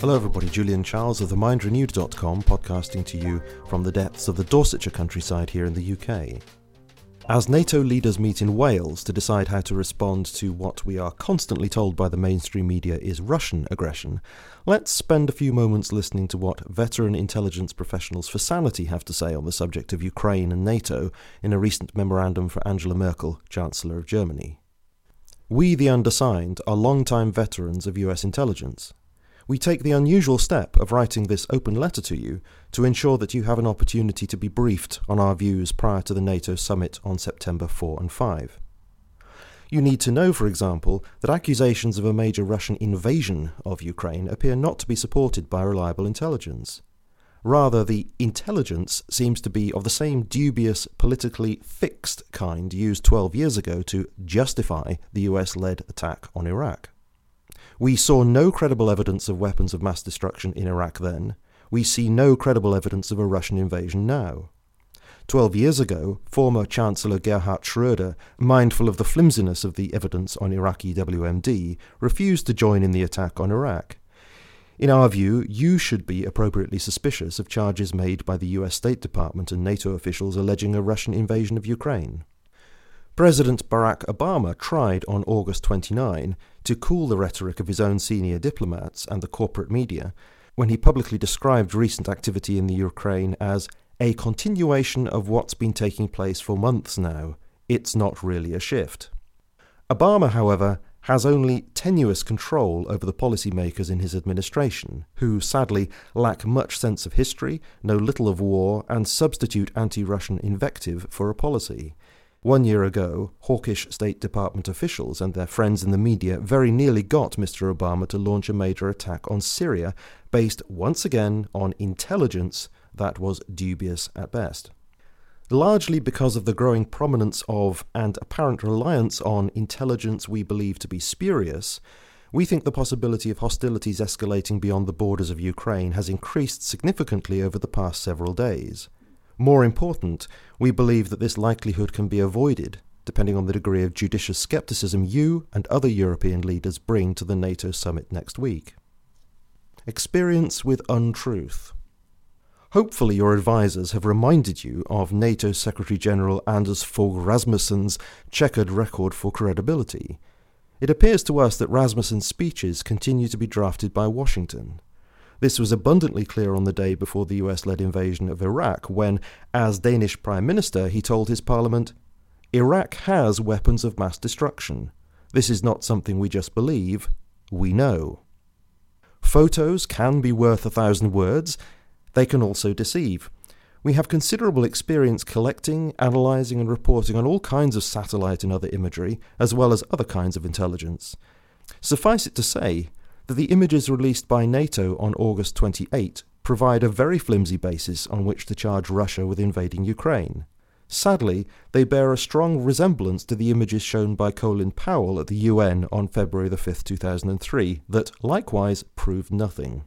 Hello, everybody. Julian Charles of TheMindRenewed.com podcasting to you from the depths of the Dorsetshire countryside here in the UK. As NATO leaders meet in Wales to decide how to respond to what we are constantly told by the mainstream media is Russian aggression, let's spend a few moments listening to what veteran intelligence professionals for sanity have to say on the subject of Ukraine and NATO in a recent memorandum for Angela Merkel, Chancellor of Germany. We, the undersigned, are long-time veterans of US intelligence we take the unusual step of writing this open letter to you to ensure that you have an opportunity to be briefed on our views prior to the NATO summit on September 4 and 5. You need to know, for example, that accusations of a major Russian invasion of Ukraine appear not to be supported by reliable intelligence. Rather, the intelligence seems to be of the same dubious, politically fixed kind used 12 years ago to justify the US led attack on Iraq. We saw no credible evidence of weapons of mass destruction in Iraq then. We see no credible evidence of a Russian invasion now. Twelve years ago, former Chancellor Gerhard Schroeder, mindful of the flimsiness of the evidence on Iraqi WMD, refused to join in the attack on Iraq. In our view, you should be appropriately suspicious of charges made by the US State Department and NATO officials alleging a Russian invasion of Ukraine. President Barack Obama tried on August 29 to cool the rhetoric of his own senior diplomats and the corporate media when he publicly described recent activity in the Ukraine as a continuation of what's been taking place for months now. It's not really a shift. Obama, however, has only tenuous control over the policymakers in his administration, who sadly lack much sense of history, know little of war, and substitute anti Russian invective for a policy. One year ago, hawkish State Department officials and their friends in the media very nearly got Mr. Obama to launch a major attack on Syria based once again on intelligence that was dubious at best. Largely because of the growing prominence of and apparent reliance on intelligence we believe to be spurious, we think the possibility of hostilities escalating beyond the borders of Ukraine has increased significantly over the past several days. More important, we believe that this likelihood can be avoided depending on the degree of judicious skepticism you and other European leaders bring to the NATO summit next week. Experience with untruth. Hopefully, your advisers have reminded you of NATO Secretary General Anders Fogh Rasmussen's checkered record for credibility. It appears to us that Rasmussen's speeches continue to be drafted by Washington. This was abundantly clear on the day before the US led invasion of Iraq, when, as Danish Prime Minister, he told his parliament Iraq has weapons of mass destruction. This is not something we just believe, we know. Photos can be worth a thousand words, they can also deceive. We have considerable experience collecting, analysing, and reporting on all kinds of satellite and other imagery, as well as other kinds of intelligence. Suffice it to say, that the images released by NATO on August 28 provide a very flimsy basis on which to charge Russia with invading Ukraine. Sadly, they bear a strong resemblance to the images shown by Colin Powell at the UN on February 5, 2003, that likewise proved nothing.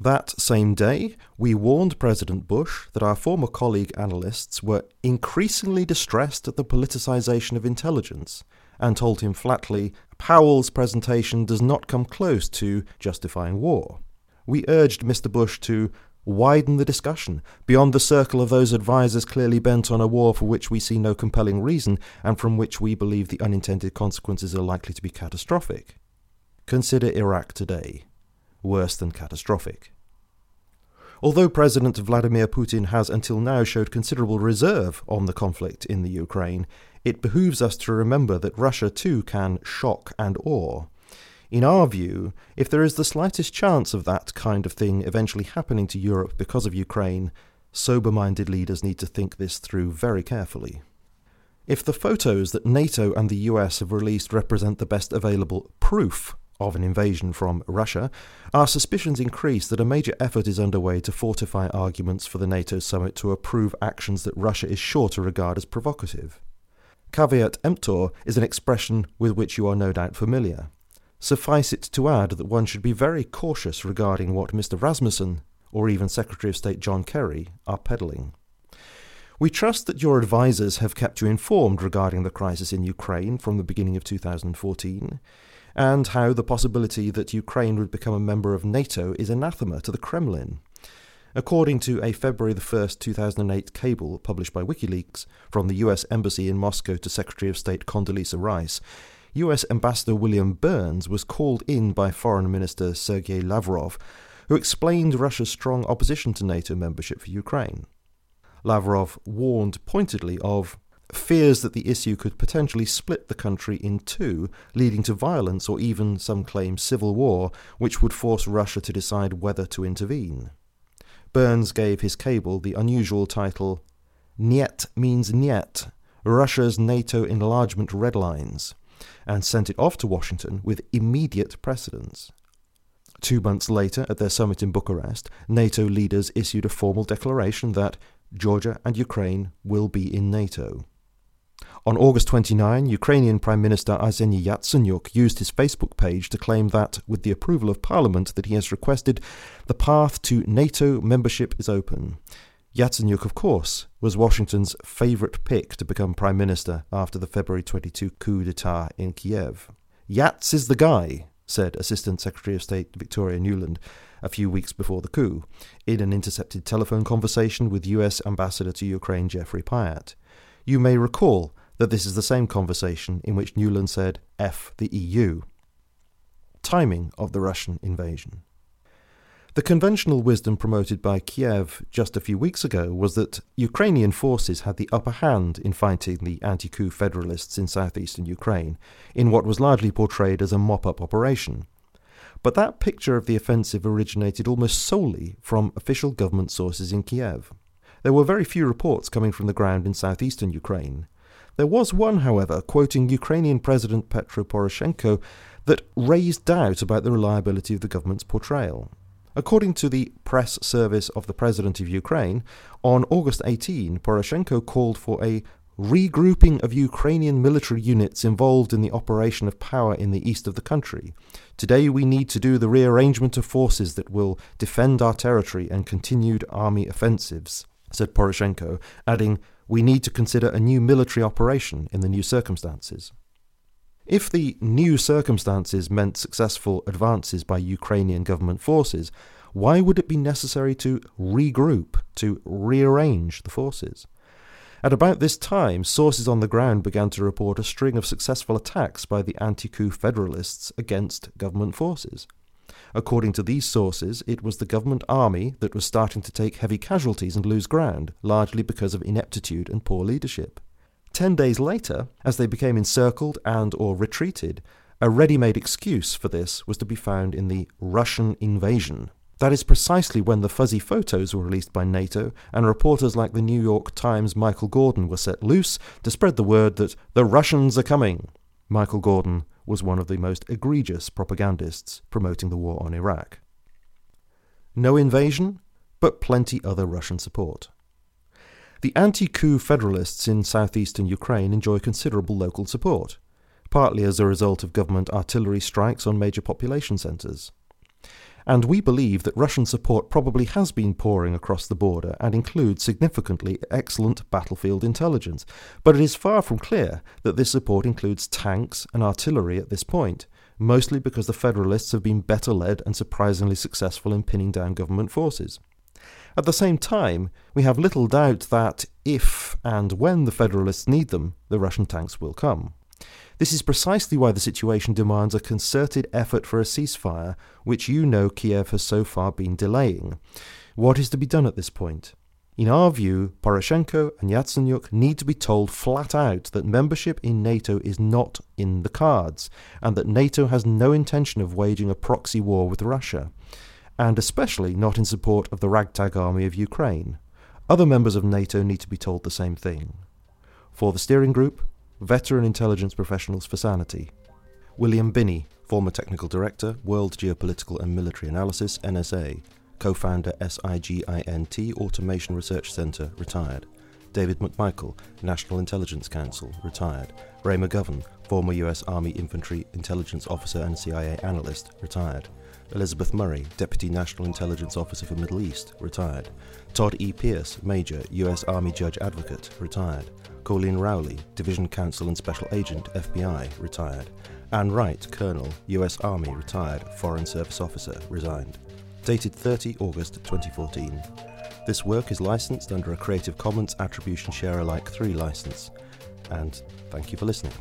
That same day, we warned President Bush that our former colleague analysts were increasingly distressed at the politicization of intelligence and told him flatly Powell's presentation does not come close to justifying war. We urged Mr. Bush to widen the discussion beyond the circle of those advisers clearly bent on a war for which we see no compelling reason and from which we believe the unintended consequences are likely to be catastrophic. Consider Iraq today. Worse than catastrophic. Although President Vladimir Putin has until now showed considerable reserve on the conflict in the Ukraine, it behooves us to remember that Russia too can shock and awe. In our view, if there is the slightest chance of that kind of thing eventually happening to Europe because of Ukraine, sober minded leaders need to think this through very carefully. If the photos that NATO and the US have released represent the best available proof of an invasion from Russia, our suspicions increase that a major effort is underway to fortify arguments for the NATO summit to approve actions that Russia is sure to regard as provocative. Caveat emptor is an expression with which you are no doubt familiar. Suffice it to add that one should be very cautious regarding what Mr. Rasmussen or even Secretary of State John Kerry are peddling. We trust that your advisers have kept you informed regarding the crisis in Ukraine from the beginning of 2014 and how the possibility that Ukraine would become a member of NATO is anathema to the Kremlin. According to a February 1, 2008 cable published by WikiLeaks from the US Embassy in Moscow to Secretary of State Condoleezza Rice, US Ambassador William Burns was called in by Foreign Minister Sergei Lavrov, who explained Russia's strong opposition to NATO membership for Ukraine. Lavrov warned pointedly of fears that the issue could potentially split the country in two, leading to violence or even, some claim, civil war, which would force Russia to decide whether to intervene. Burns gave his cable the unusual title Niet means Niet, Russia's NATO enlargement red lines, and sent it off to Washington with immediate precedence. Two months later, at their summit in Bucharest, NATO leaders issued a formal declaration that Georgia and Ukraine will be in NATO. On August 29, Ukrainian Prime Minister Arseniy Yatsenyuk used his Facebook page to claim that, with the approval of Parliament that he has requested, the path to NATO membership is open. Yatsenyuk, of course, was Washington's favourite pick to become Prime Minister after the February 22 coup d'etat in Kiev. Yats is the guy, said Assistant Secretary of State Victoria Nuland a few weeks before the coup, in an intercepted telephone conversation with US Ambassador to Ukraine Jeffrey Pyatt. You may recall that this is the same conversation in which Nuland said, F the EU. Timing of the Russian invasion. The conventional wisdom promoted by Kiev just a few weeks ago was that Ukrainian forces had the upper hand in fighting the anti coup federalists in southeastern Ukraine, in what was largely portrayed as a mop up operation. But that picture of the offensive originated almost solely from official government sources in Kiev. There were very few reports coming from the ground in southeastern Ukraine, there was one, however, quoting Ukrainian President Petro Poroshenko, that raised doubt about the reliability of the government's portrayal. According to the press service of the President of Ukraine, on August 18, Poroshenko called for a regrouping of Ukrainian military units involved in the operation of power in the east of the country. Today we need to do the rearrangement of forces that will defend our territory and continued army offensives, said Poroshenko, adding, we need to consider a new military operation in the new circumstances. If the new circumstances meant successful advances by Ukrainian government forces, why would it be necessary to regroup, to rearrange the forces? At about this time, sources on the ground began to report a string of successful attacks by the anti coup federalists against government forces. According to these sources, it was the government army that was starting to take heavy casualties and lose ground, largely because of ineptitude and poor leadership. Ten days later, as they became encircled and or retreated, a ready-made excuse for this was to be found in the Russian invasion. That is precisely when the fuzzy photos were released by NATO, and reporters like the New York Times' Michael Gordon were set loose to spread the word that the Russians are coming. Michael Gordon was one of the most egregious propagandists promoting the war on Iraq. No invasion, but plenty other Russian support. The anti coup federalists in southeastern Ukraine enjoy considerable local support, partly as a result of government artillery strikes on major population centres and we believe that Russian support probably has been pouring across the border and includes significantly excellent battlefield intelligence. But it is far from clear that this support includes tanks and artillery at this point, mostly because the Federalists have been better led and surprisingly successful in pinning down government forces. At the same time, we have little doubt that if and when the Federalists need them, the Russian tanks will come. This is precisely why the situation demands a concerted effort for a ceasefire, which you know Kiev has so far been delaying. What is to be done at this point? In our view, Poroshenko and Yatsenyuk need to be told flat out that membership in NATO is not in the cards, and that NATO has no intention of waging a proxy war with Russia, and especially not in support of the ragtag army of Ukraine. Other members of NATO need to be told the same thing. For the steering group, Veteran Intelligence Professionals for Sanity. William Binney, former Technical Director, World Geopolitical and Military Analysis, NSA, co founder SIGINT Automation Research Centre, retired. David McMichael, National Intelligence Council, retired. Ray McGovern, former US Army Infantry Intelligence Officer and CIA analyst, retired. Elizabeth Murray, Deputy National Intelligence Officer for Middle East, retired. Todd E. Pierce, Major, U.S. Army Judge Advocate, retired. Colleen Rowley, Division Counsel and Special Agent, FBI, retired. Anne Wright, Colonel, U.S. Army, retired, Foreign Service Officer, resigned. Dated 30 August 2014. This work is licensed under a Creative Commons Attribution Share Alike 3 license. And thank you for listening.